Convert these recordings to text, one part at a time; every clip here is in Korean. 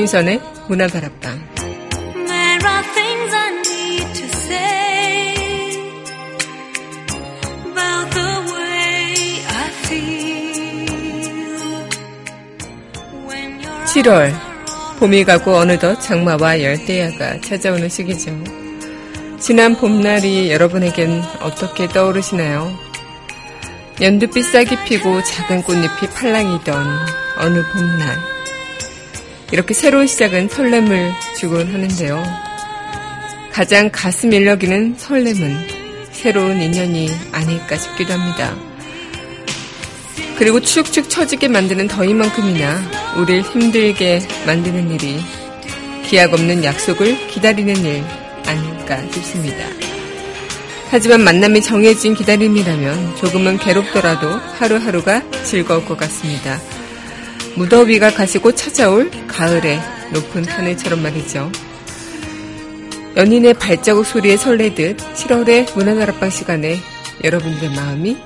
강민선의 문화다락방 (7월) 봄이 가고 어느덧 장마와 열대야가 찾아오는 시기죠. 지난 봄날이 여러분에겐 어떻게 떠오르시나요? 연두빛 싹이 피고 작은 꽃잎이 팔랑이던 어느 봄날. 이렇게 새로운 시작은 설렘을 주곤 하는데요. 가장 가슴 일렁이는 설렘은 새로운 인연이 아닐까 싶기도 합니다. 그리고 축축 처지게 만드는 더위만큼이나 우릴 힘들게 만드는 일이 기약 없는 약속을 기다리는 일 아닐까 싶습니다. 하지만 만남이 정해진 기다림이라면 조금은 괴롭더라도 하루하루가 즐거울 것 같습니다. 무더위가 가시고 찾아올 가을의 높은 하늘처럼 말이죠. 연인의 발자국 소리에 설레듯 7월의 문화다락방 시간에 여러분들의 마음이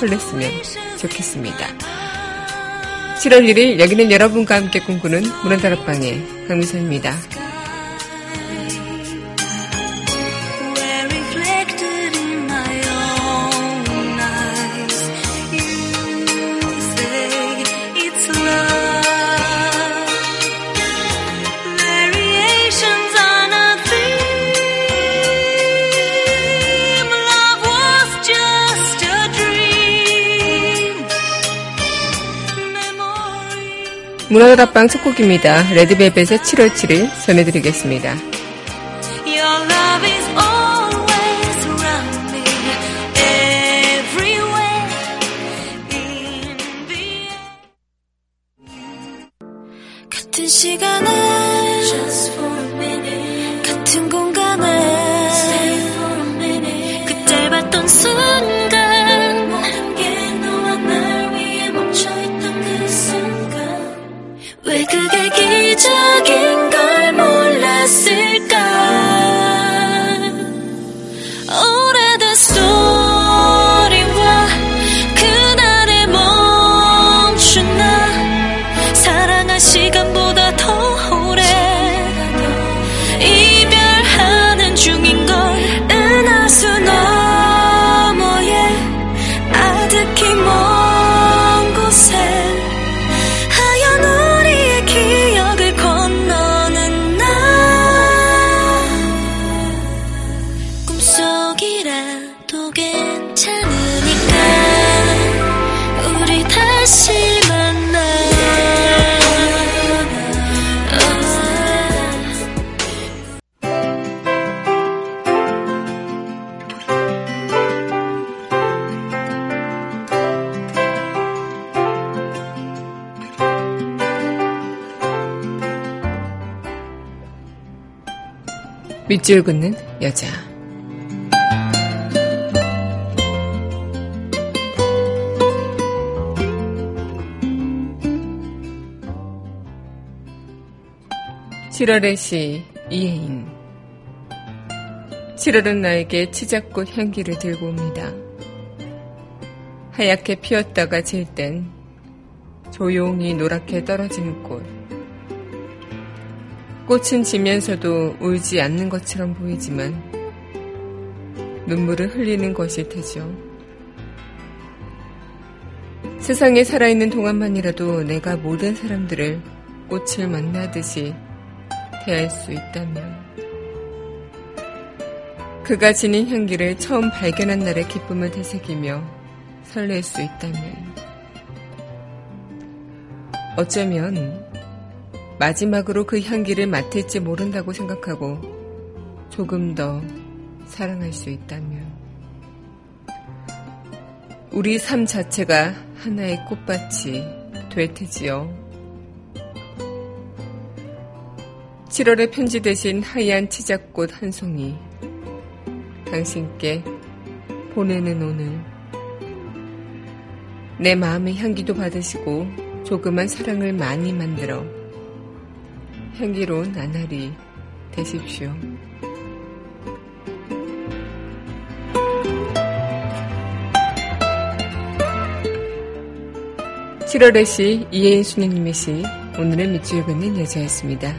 설렜으면 좋겠습니다. 7월 1일 여기는 여러분과 함께 꿈꾸는 문화다락방의 강미선입니다. 문화다락방 첫 곡입니다. 레드벨벳의 7월 7일 전해드리겠습니다. 밑줄 긋는 여자. (7월의) 시 이혜인 7월은 나에게 치자꽃 향기를 들고 옵니다. 하얗게 피었다가 질 땐 조용히 노랗게 떨어지는 꽃. 꽃은 지면서도 울지 않는 것처럼 보이지만 눈물을 흘리는 것일 테죠. 세상에 살아있는 동안만이라도 내가 모든 사람들을 꽃을 만나듯이 대할 수 있다면 그가 지닌 향기를 처음 발견한 날의 기쁨을 되새기며 설렐 수 있다면 어쩌면 마지막으로 그 향기를 맡을지 모른다고 생각하고 조금 더 사랑할 수 있다면 우리 삶 자체가 하나의 꽃밭이 될 테지요. 7월의 편지 대신 하얀 치자꽃 한 송이 당신께 보내는 오늘 내 마음의 향기도 받으시고 조그만 사랑을 많이 만들어 향기로운 나날이 되십시오. 7월의 시 이혜인 수녀님의 시 오늘은 밑줄 긋는 여자였습니다.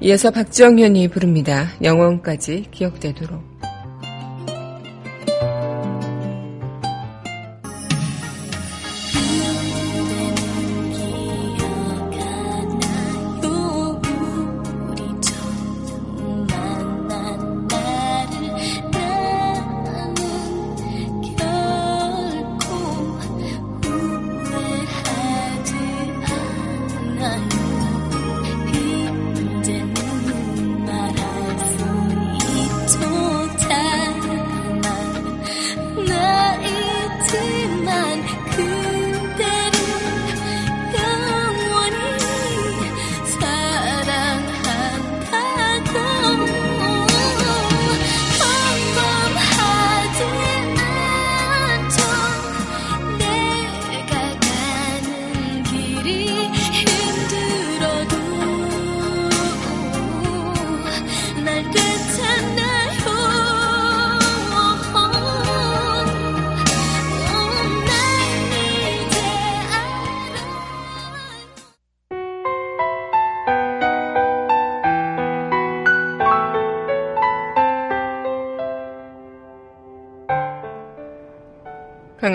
이어서 박정현이 부릅니다. 영원까지 기억되도록.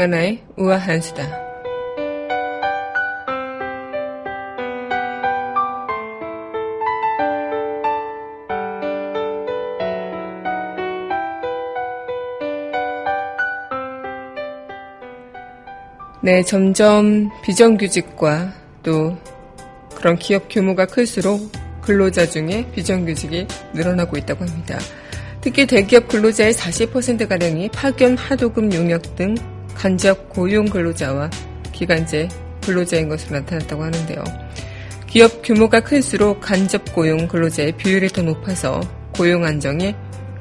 강하나의 우아한 수다. 네, 점점 비정규직과 또 그런 기업 규모가 클수록 근로자 중에 비정규직이 늘어나고 있다고 합니다. 특히 대기업 근로자의 40%가량이 파견, 하도급 용역 등 간접 고용 근로자와 기간제 근로자인 것으로 나타났다고 하는데요. 기업 규모가 클수록 간접 고용 근로자의 비율이 더 높아서 고용 안정에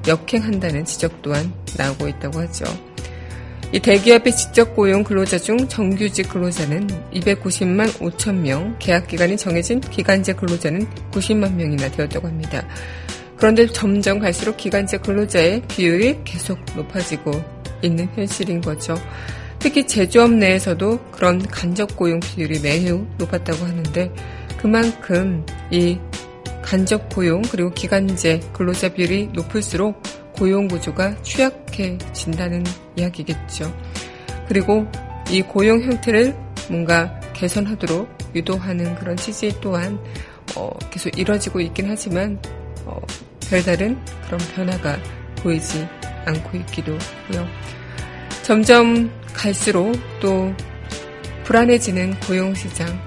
역행한다는 지적 또한 나오고 있다고 하죠. 이 대기업의 직접 고용 근로자 중 정규직 근로자는 290만 5천 명, 계약 기간이 정해진 기간제 근로자는 90만 명이나 되었다고 합니다. 그런데 점점 갈수록 기간제 근로자의 비율이 계속 높아지고 있는 현실인 거죠. 특히 제조업 내에서도 그런 간접 고용 비율이 매우 높았다고 하는데 그만큼 이 간접 고용 그리고 기간제 근로자 비율이 높을수록 고용 구조가 취약해진다는 이야기겠죠. 그리고 이 고용 형태를 뭔가 개선하도록 유도하는 그런 취지 또한 어, 계속 이뤄지고 있긴 하지만 어, 별다른 그런 변화가 보이지 않고 있기도 하고요. 점점 갈수록 또 불안해지는 고용시장.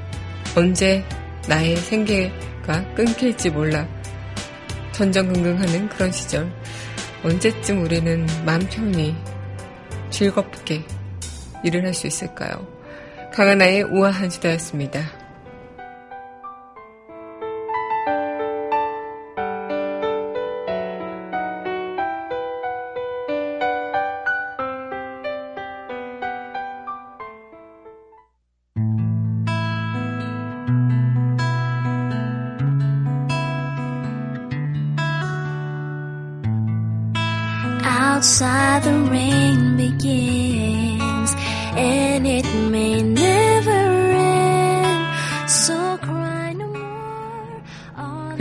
언제 나의 생계가 끊길지 몰라 전전긍긍하는 그런 시절. 언제쯤 우리는 마음 편히 즐겁게 일을 할 수 있을까요? 강하나의 우아한 시대였습니다.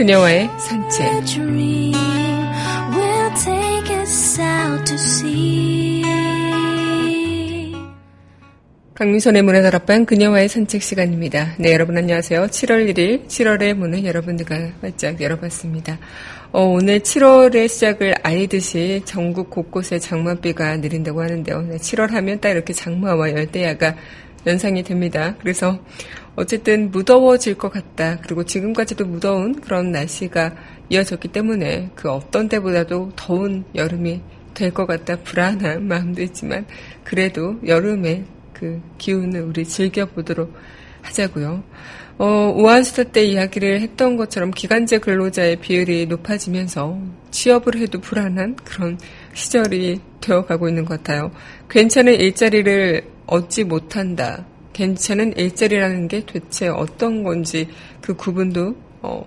그녀와의 산책 강민선의 문화다락방 그녀와의 산책 시간입니다. 네, 여러분 안녕하세요. 7월 1일 7월의 문을 여러분들과 활짝 열어봤습니다. 어, 오늘 7월의 시작을 알듯이 전국 곳곳에 장마비가 내린다고 하는데요. 네, 7월 하면 딱 이렇게 장마와 열대야가 연상이 됩니다. 그래서 어쨌든 무더워질 것 같다. 그리고 지금까지도 무더운 그런 날씨가 이어졌기 때문에 그 어떤 때보다도 더운 여름이 될 것 같다 불안한 마음도 있지만 그래도 여름에 그 기운을 우리 즐겨보도록 하자고요. 어, 우한수다 때 이야기를 했던 것처럼 기간제 근로자의 비율이 높아지면서 취업을 해도 불안한 그런 시절이 되어가고 있는 것 같아요. 괜찮은 일자리를 얻지 못한다. 괜찮은 일자리라는 게 대체 어떤 건지 그 구분도 어,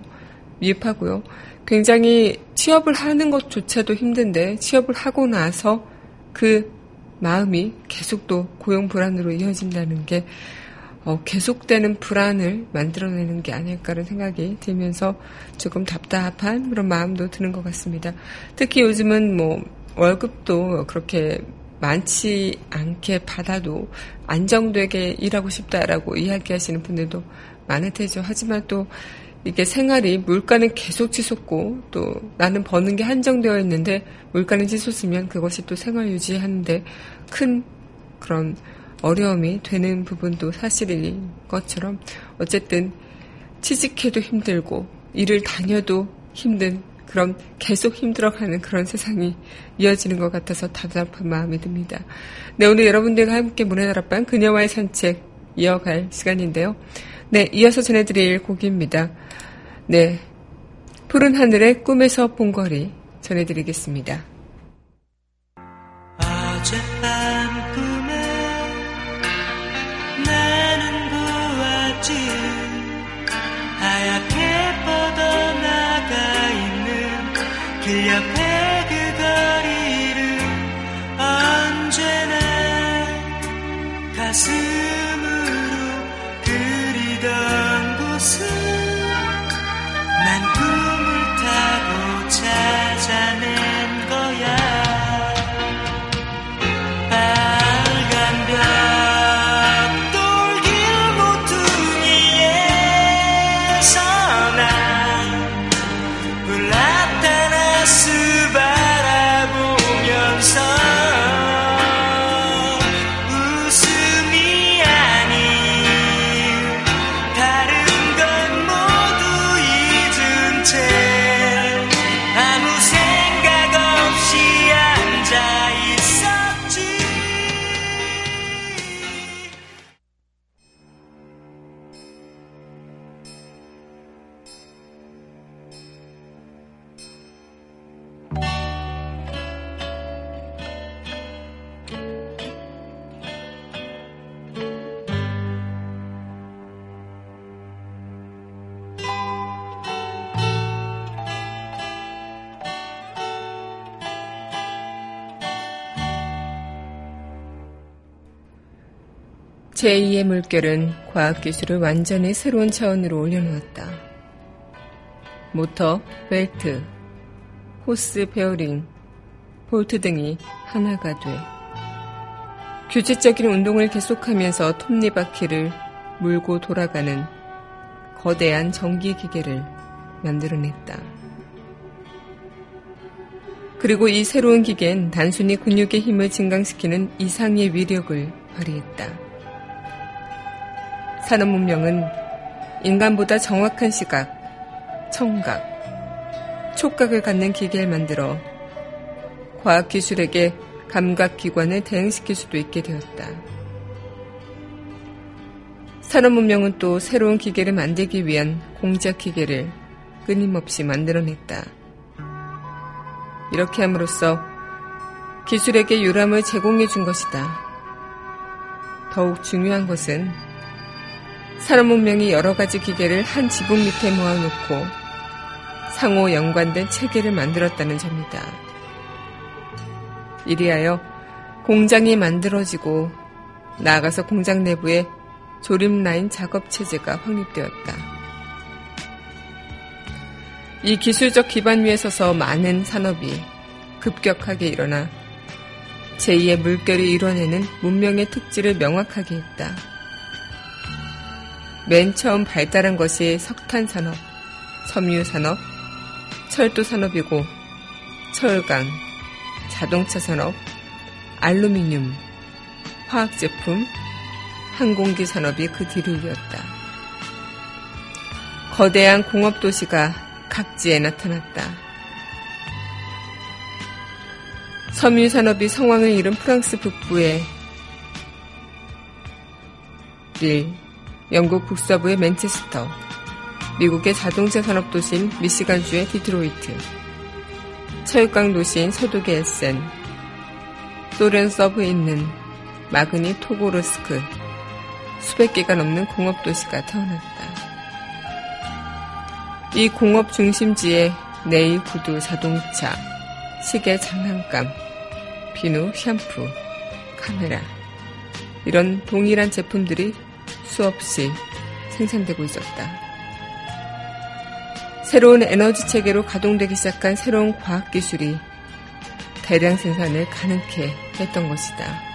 미흡하고요. 굉장히 취업을 하는 것조차도 힘든데 취업을 하고 나서 그 마음이 계속 또 고용 불안으로 이어진다는 게 어, 계속되는 불안을 만들어내는 게 아닐까라는 생각이 들면서 조금 답답한 그런 마음도 드는 것 같습니다. 특히 요즘은 뭐 월급도 그렇게 많지 않게 받아도 안정되게 일하고 싶다라고 이야기하시는 분들도 많을 테죠. 하지만 또 이게 생활이 물가는 계속 치솟고 또 나는 버는 게 한정되어 있는데 물가는 치솟으면 그것이 또 생활 유지하는데 큰 그런 어려움이 되는 부분도 사실인 것처럼 어쨌든 취직해도 힘들고 일을 다녀도 힘든 그런 계속 힘들어가는 그런 세상이 이어지는 것 같아서 답답한 마음이 듭니다. 네, 오늘 여러분들과 함께 문화다락방 그녀와의 산책 이어갈 시간인데요. 네, 이어서 전해드릴 곡입니다. 네, 푸른 하늘의 꿈에서 본 거리 전해드리겠습니다. 길 제2의 물결은 과학기술을 완전히 새로운 차원으로 올려놓았다. 모터, 벨트, 호스 베어링, 볼트 등이 하나가 돼 규칙적인 운동을 계속하면서 톱니바퀴를 물고 돌아가는 거대한 전기 기계를 만들어냈다. 그리고 이 새로운 기계는 단순히 근육의 힘을 증강시키는 이상의 위력을 발휘했다. 산업 문명은 인간보다 정확한 시각, 청각, 촉각을 갖는 기계를 만들어 과학기술에게 감각기관을 대응시킬 수도 있게 되었다. 산업 문명은 또 새로운 기계를 만들기 위한 공작 기계를 끊임없이 만들어냈다. 이렇게 함으로써 기술에게 유람을 제공해 준 것이다. 더욱 중요한 것은 산업 문명이 여러 가지 기계를 한 지붕 밑에 모아놓고 상호 연관된 체계를 만들었다는 점이다. 이리하여 공장이 만들어지고 나아가서 공장 내부에 조립 라인 작업 체제가 확립되었다. 이 기술적 기반 위에 서서 많은 산업이 급격하게 일어나 제2의 물결이 이뤄내는 문명의 특질을 명확하게 했다. 맨 처음 발달한 것이 석탄 산업, 섬유 산업, 철도 산업이고 철강, 자동차 산업, 알루미늄, 화학 제품, 항공기 산업이 그 뒤를 이었다. 거대한 공업 도시가 각지에 나타났다. 섬유 산업이 성황을 이룬 프랑스 북부의 릴, 영국 북서부의 맨체스터, 미국의 자동차 산업 도시인 미시간주의 디트로이트, 철강 도시인 서독의 에센, 소련 서부에 있는 마그니토고르스크, 수백 개가 넘는 공업 도시가 태어났다. 이 공업 중심지에 네일 구두 자동차, 시계 장난감, 비누 샴푸, 카메라, 이런 동일한 제품들이 수없이 생산되고 있었다. 새로운 에너지 체계로 가동되기 시작한 새로운 과학기술이 대량 생산을 가능케 했던 것이다.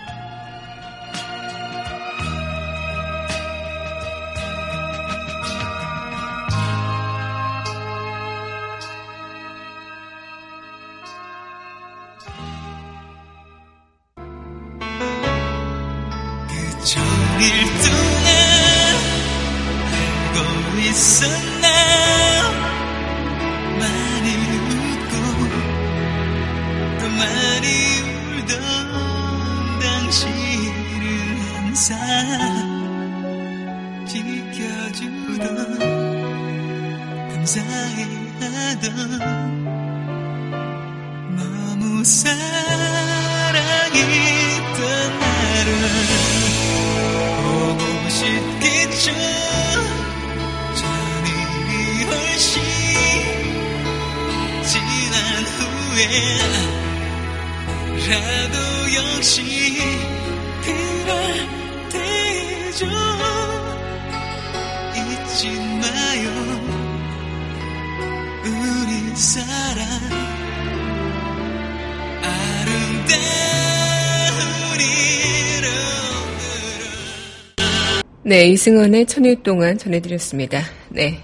라도 역시 그럴 때죠 잊지 마요 우리 사랑 아름다운 네, 이승헌의 천일 동안 전해드렸습니다. 네.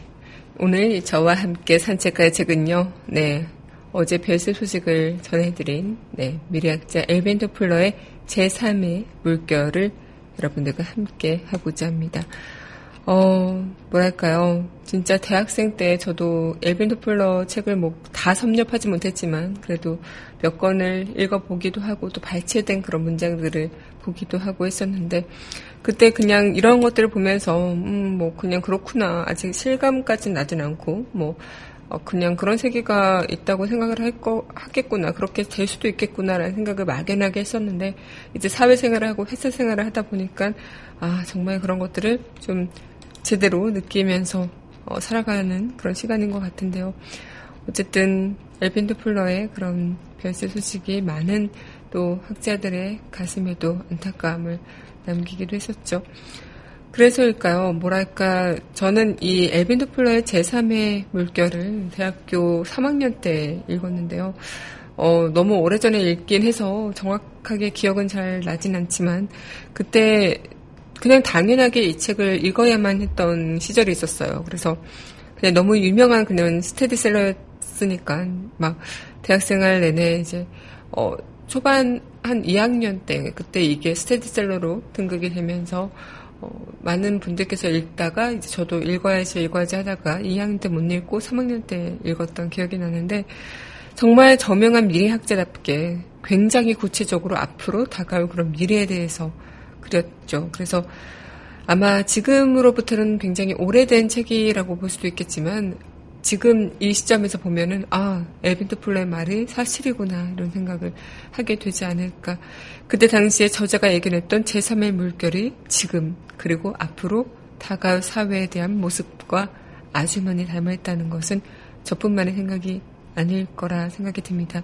오늘 저와 함께 산책할 책은요, 네. 어제 별세 소식을 전해드린, 네. 미래학자 엘벤 도플러의 제3의 물결을 여러분들과 함께 하고자 합니다. 어, 뭐랄까요. 진짜 대학생 때 저도 엘빈 도플러 책을 뭐 다 섭렵하지 못했지만 그래도 몇 권을 읽어보기도 하고 또 발췌된 그런 문장들을 보기도 하고 했었는데 그때 그냥 이런 것들을 보면서 음, 뭐 그냥 그렇구나. 아직 실감까지는 나진 않고 뭐 어, 그냥 그런 세계가 있다고 생각을 할 거, 하겠구나. 그렇게 될 수도 있겠구나라는 생각을 막연하게 했었는데, 이제 사회생활을 하고 회사 생활을 하다 보니까, 아, 정말 그런 것들을 좀 제대로 느끼면서 어, 살아가는 그런 시간인 것 같은데요. 어쨌든, 엘빈드 플러의 그런 별세 소식이 많은 또 학자들의 가슴에도 안타까움을 남기기도 했었죠. 그래서일까요? 뭐랄까, 저는 이 엘빈 도플러의 제3의 물결을 대학교 3학년 때 읽었는데요. 어, 너무 오래전에 읽긴 해서 정확하게 기억은 잘 나진 않지만, 그때 그냥 당연하게 이 책을 읽어야만 했던 시절이 있었어요. 그래서 그냥 너무 유명한 그냥 스테디셀러였으니까, 막 대학생활 내내 이제, 어, 초반 한 2학년 때, 그때 이게 스테디셀러로 등극이 되면서, 어, 많은 분들께서 읽다가 이제 저도 읽어야지 읽어야지 하다가 2학년 때 못 읽고 3학년 때 읽었던 기억이 나는데 정말 저명한 미래학자답게 굉장히 구체적으로 앞으로 다가올 그런 미래에 대해서 그렸죠. 그래서 아마 지금으로부터는 굉장히 오래된 책이라고 볼 수도 있겠지만 지금 이 시점에서 보면은 아 엘빈트 플레의 말이 사실이구나 이런 생각을 하게 되지 않을까. 그때 당시에 저자가 예견했던 제3의 물결이 지금 그리고 앞으로 다가올 사회에 대한 모습과 아주 많이 닮아있다는 것은 저뿐만의 생각이 아닐 거라 생각이 듭니다.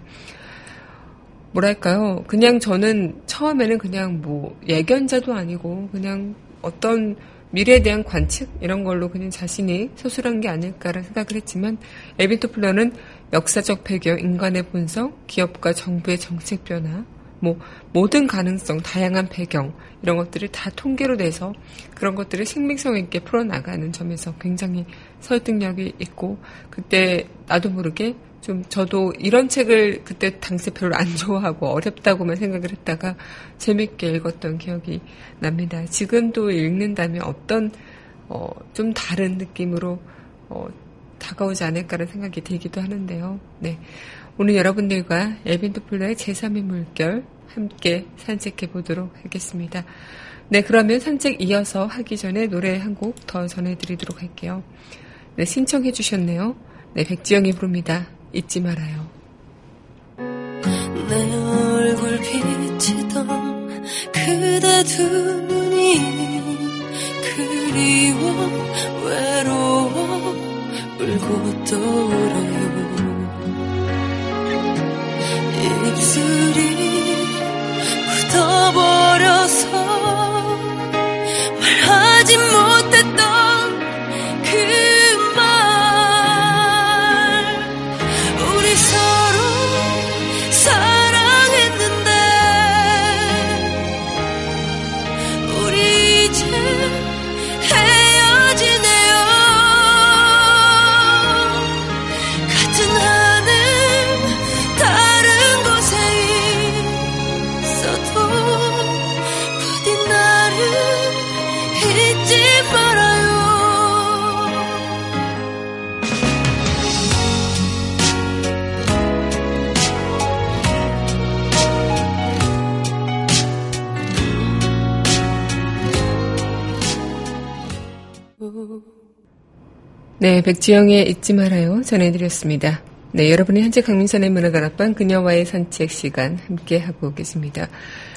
뭐랄까요? 그냥 저는 처음에는 그냥 뭐 예견자도 아니고 그냥 어떤 미래에 대한 관측 이런 걸로 그냥 자신이 서술한 게 아닐까라는 생각을 했지만 에비토플러는 역사적 배경, 인간의 본성, 기업과 정부의 정책 변화, 뭐 모든 가능성, 다양한 배경 이런 것들을 다 통계로 내서 그런 것들을 생명성 있게 풀어나가는 점에서 굉장히 설득력이 있고 그때 나도 모르게 좀 저도 이런 책을 그때 당시 별로 안 좋아하고 어렵다고만 생각을 했다가 재밌게 읽었던 기억이 납니다. 지금도 읽는다면 어떤 어, 좀 다른 느낌으로 어, 다가오지 않을까라는 생각이 들기도 하는데요. 네. 오늘 여러분들과 엘빈 토플러의 제3의 물결 함께 산책해 보도록 하겠습니다. 네, 그러면 산책 이어서 하기 전에 노래 한 곡 더 전해드리도록 할게요. 네, 신청해 주셨네요. 네, 백지영이 부릅니다. 잊지 말아요. 내 얼굴 비치던 그대 두 눈이 그리워 외로워 울고 떠오르요 입술이 굳어버려서 네, 백지영의 잊지 말아요 전해드렸습니다. 네, 여러분이 현재 강민선의 문화다락방 그녀와의 산책 시간 함께 하고 계십니다.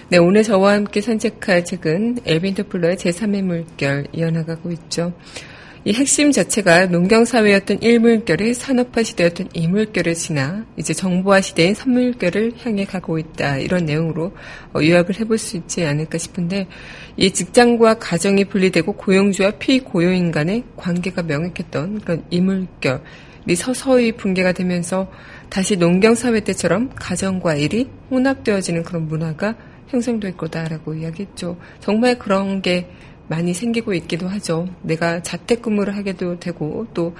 네, 오늘 저와 함께 산책할 책은 엘빈 토플러의 제3의 물결 이어나가고 있죠. 이 핵심 자체가 농경사회였던 1물결이 산업화 시대였던 2물결을 지나 이제 정보화 시대인 3물결을 향해 가고 있다. 이런 내용으로 어, 요약을 해볼 수 있지 않을까 싶은데 이 직장과 가정이 분리되고 고용주와 피고용인 간의 관계가 명확했던 그런 2물결이 서서히 붕괴가 되면서 다시 농경사회 때처럼 가정과 일이 혼합되어지는 그런 문화가 형성될 거다라고 이야기했죠. 정말 그런 게 많이 생기고 있기도 하죠. 내가 자택근무를 하게도 되고 또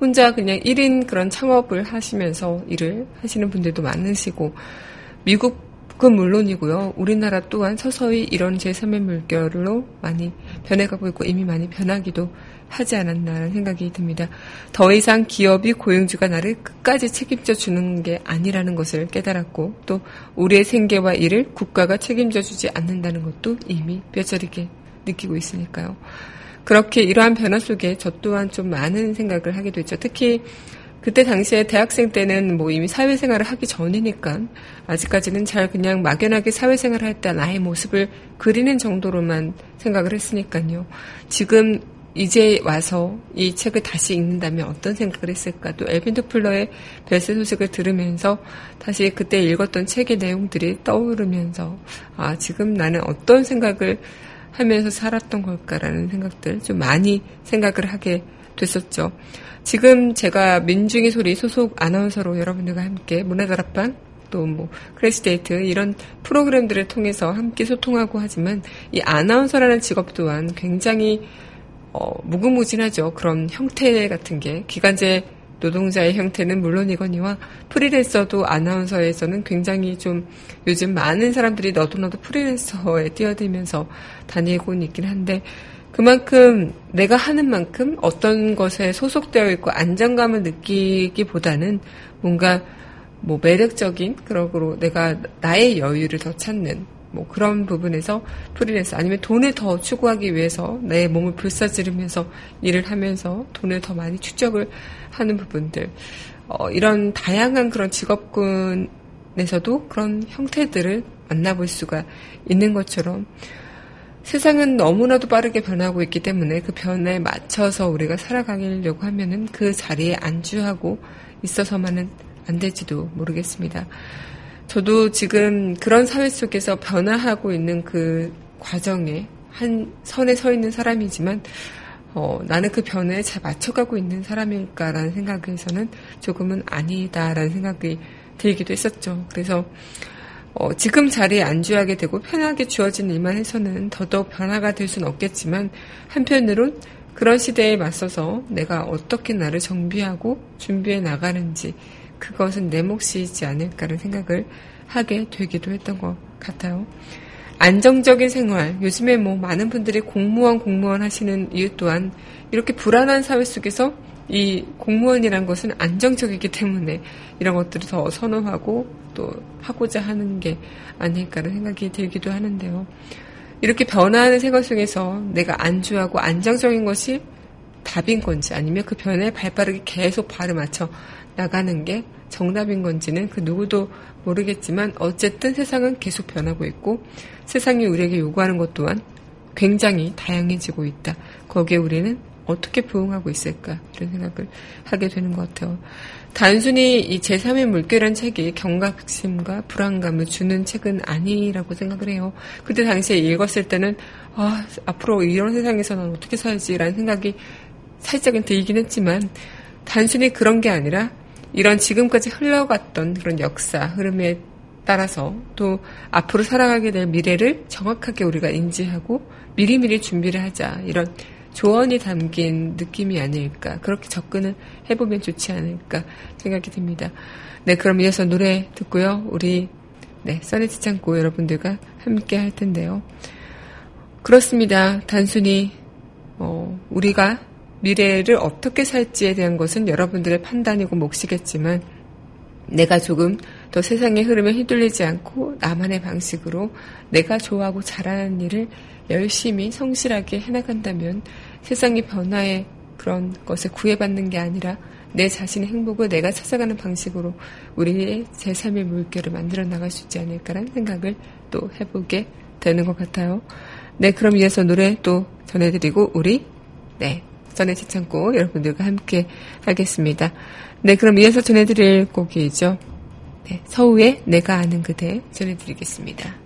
혼자 그냥 1인 그런 창업을 하시면서 일을 하시는 분들도 많으시고 미국은 물론이고요. 우리나라 또한 서서히 이런 제3의 물결로 많이 변해가고 있고 이미 많이 변하기도 하지 않았나라는 생각이 듭니다. 더 이상 기업이 고용주가 나를 끝까지 책임져 주는 게 아니라는 것을 깨달았고 또 우리의 생계와 일을 국가가 책임져 주지 않는다는 것도 이미 뼈저리게 느끼고 있으니까요. 그렇게 이러한 변화 속에 저 또한 좀 많은 생각을 하게 됐죠. 특히 그때 당시에 대학생 때는 뭐 이미 사회생활을 하기 전이니까 아직까지는 잘 그냥 막연하게 사회생활을 할 때 나의 모습을 그리는 정도로만 생각을 했으니까요. 지금 이제 와서 이 책을 다시 읽는다면 어떤 생각을 했을까? 또 엘빈 토플러의 별세 소식을 들으면서 다시 그때 읽었던 책의 내용들이 떠오르면서 아, 지금 나는 어떤 생각을 하면서 살았던 걸까라는 생각들 좀 많이 생각을 하게 됐었죠. 지금 제가 민중의 소리 소속 아나운서로 여러분들과 함께 문화다락방 또 뭐 크래시데이트 이런 프로그램들을 통해서 함께 소통하고 하지만 이 아나운서라는 직업 또한 굉장히 어, 무궁무진하죠. 그런 형태 같은 게 기간제 노동자의 형태는 물론이거니와 프리랜서도 아나운서에서는 굉장히 좀 요즘 많은 사람들이 너도 나도 프리랜서에 뛰어들면서 다니고 있긴 한데 그만큼 내가 하는 만큼 어떤 것에 소속되어 있고 안정감을 느끼기보다는 뭔가 뭐 매력적인 거로 내가 나의 여유를 더 찾는 뭐 그런 부분에서 프리랜서 아니면 돈을 더 추구하기 위해서 내 몸을 불사지르면서 일을 하면서 돈을 더 많이 축적을 하는 부분들 어, 이런 다양한 그런 직업군에서도 그런 형태들을 만나볼 수가 있는 것처럼 세상은 너무나도 빠르게 변하고 있기 때문에 그 변화에 맞춰서 우리가 살아가려고 하면은 그 자리에 안주하고 있어서만은 안 될지도 모르겠습니다. 저도 지금 그런 사회 속에서 변화하고 있는 그 과정에 한 선에 서 있는 사람이지만 어, 나는 그 변화에 잘 맞춰가고 있는 사람일까라는 생각에서는 조금은 아니다라는 생각이 들기도 했었죠. 그래서 어, 지금 자리에 안주하게 되고 편하게 주어진 일만 해서는 더더욱 변화가 될 수는 없겠지만 한편으론 그런 시대에 맞서서 내가 어떻게 나를 정비하고 준비해 나가는지 그것은 내 몫이지 않을까라는 생각을 하게 되기도 했던 것 같아요. 안정적인 생활, 요즘에 뭐 많은 분들이 공무원, 공무원 하시는 이유 또한 이렇게 불안한 사회 속에서 이 공무원이란 것은 안정적이기 때문에 이런 것들을 더 선호하고 또 하고자 하는 게 아닐까라는 생각이 들기도 하는데요. 이렇게 변화하는 생활 속에서 내가 안주하고 안정적인 것이 답인 건지 아니면 그 변화에 발빠르게 계속 발을 맞춰 나가는 게 정답인 건지는 그 누구도 모르겠지만 어쨌든 세상은 계속 변하고 있고 세상이 우리에게 요구하는 것 또한 굉장히 다양해지고 있다. 거기에 우리는 어떻게 부응하고 있을까 이런 생각을 하게 되는 것 같아요. 단순히 이 제3의 물결이라는 책이 경각심과 불안감을 주는 책은 아니라고 생각을 해요. 그때 당시에 읽었을 때는 아, 앞으로 이런 세상에서 는 어떻게 살지라는 생각이 살짝은 들긴 했지만 단순히 그런 게 아니라 이런 지금까지 흘러갔던 그런 역사 흐름에 따라서 또 앞으로 살아가게 될 미래를 정확하게 우리가 인지하고 미리미리 준비를 하자 이런 조언이 담긴 느낌이 아닐까 그렇게 접근을 해보면 좋지 않을까 생각이 듭니다. 네 그럼 이어서 노래 듣고요 우리 네 써니트 창고 여러분들과 함께 할 텐데요. 그렇습니다. 단순히 어, 우리가 미래를 어떻게 살지에 대한 것은 여러분들의 판단이고 몫이겠지만 내가 조금 더 세상의 흐름에 휘둘리지 않고 나만의 방식으로 내가 좋아하고 잘하는 일을 열심히 성실하게 해나간다면 세상의 변화의 그런 것을 구애받는 게 아니라 내 자신의 행복을 내가 찾아가는 방식으로 우리의 제3의 물결을 만들어 나갈 수 있지 않을까라는 생각을 또 해보게 되는 것 같아요. 네, 그럼 이어서 노래 또 전해드리고 우리 네 전해 지창고 여러분들과 함께 하겠습니다. 네, 그럼 이어서 전해드릴 곡이죠. 네, 서우의 내가 아는 그대 전해드리겠습니다.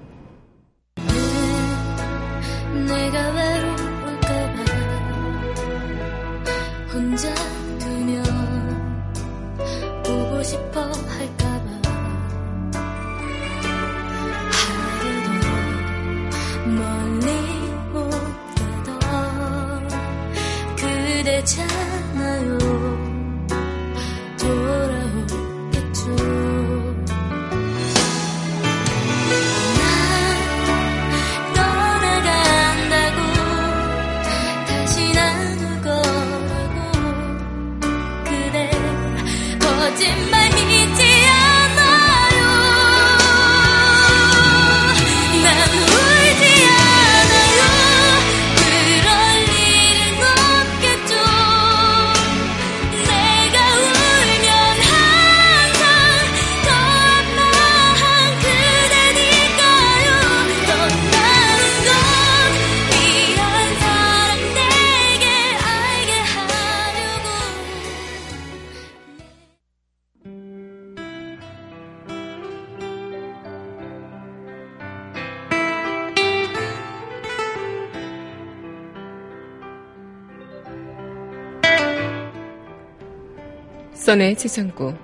써의 책창고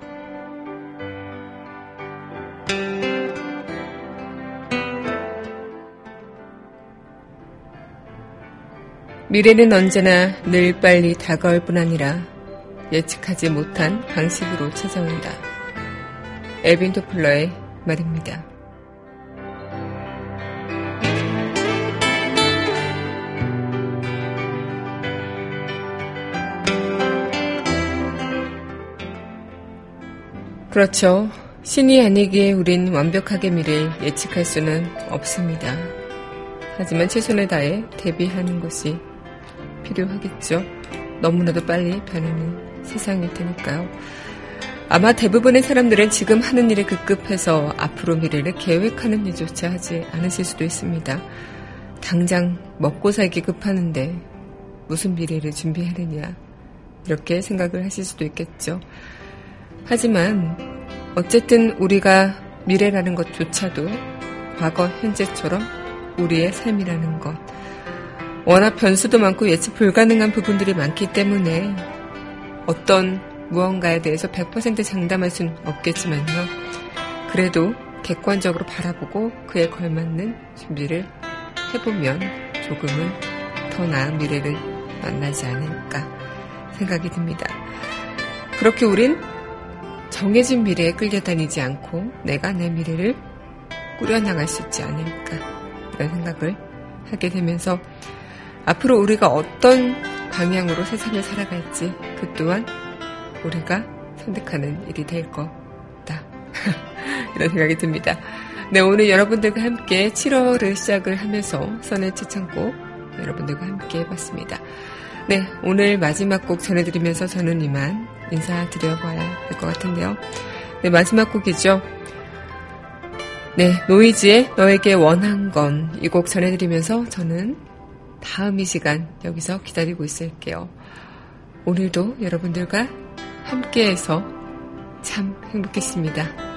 미래는 언제나 늘 빨리 다가올 뿐 아니라 예측하지 못한 방식으로 찾아온다. 엘빈 토플러의 말입니다. 그렇죠. 신이 아니기에 우린 완벽하게 미래를 예측할 수는 없습니다. 하지만 최선을 다해 대비하는 것이 필요하겠죠. 너무나도 빨리 변하는 세상일 테니까요. 아마 대부분의 사람들은 지금 하는 일에 급급해서 앞으로 미래를 계획하는 일조차 하지 않으실 수도 있습니다. 당장 먹고 살기 급하는데 무슨 미래를 준비하느냐 이렇게 생각을 하실 수도 있겠죠. 하지만 어쨌든 우리가 미래라는 것조차도 과거, 현재처럼 우리의 삶이라는 것. 워낙 변수도 많고 예측 불가능한 부분들이 많기 때문에 어떤 무언가에 대해서 100% 장담할 수는 없겠지만요. 그래도 객관적으로 바라보고 그에 걸맞는 준비를 해보면 조금은 더 나은 미래를 만나지 않을까 생각이 듭니다. 그렇게 우린 정해진 미래에 끌려다니지 않고 내가 내 미래를 꾸려나갈 수 있지 않을까 이런 생각을 하게 되면서 앞으로 우리가 어떤 방향으로 세상을 살아갈지 그 또한 우리가 선택하는 일이 될 거다. 이런 생각이 듭니다. 네, 오늘 여러분들과 함께 7월을 시작을 하면서 선의 최창곡 여러분들과 함께 해봤습니다. 네, 오늘 마지막 곡 전해드리면서 저는 이만 인사드려봐야 될것 같은데요. 네, 마지막 곡이죠. 네, 노이즈의 너에게 원한 건 이 곡 전해드리면서 저는 다음 이 시간 여기서 기다리고 있을게요. 오늘도 여러분들과 함께해서 참 행복했습니다.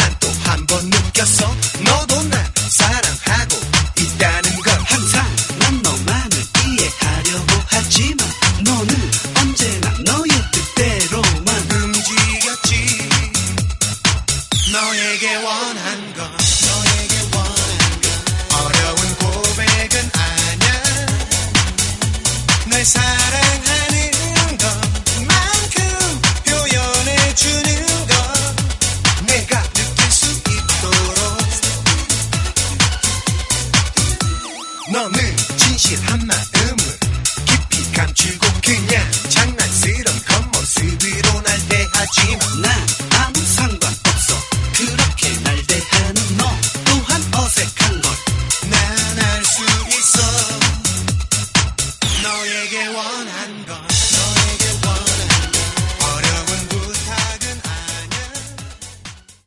했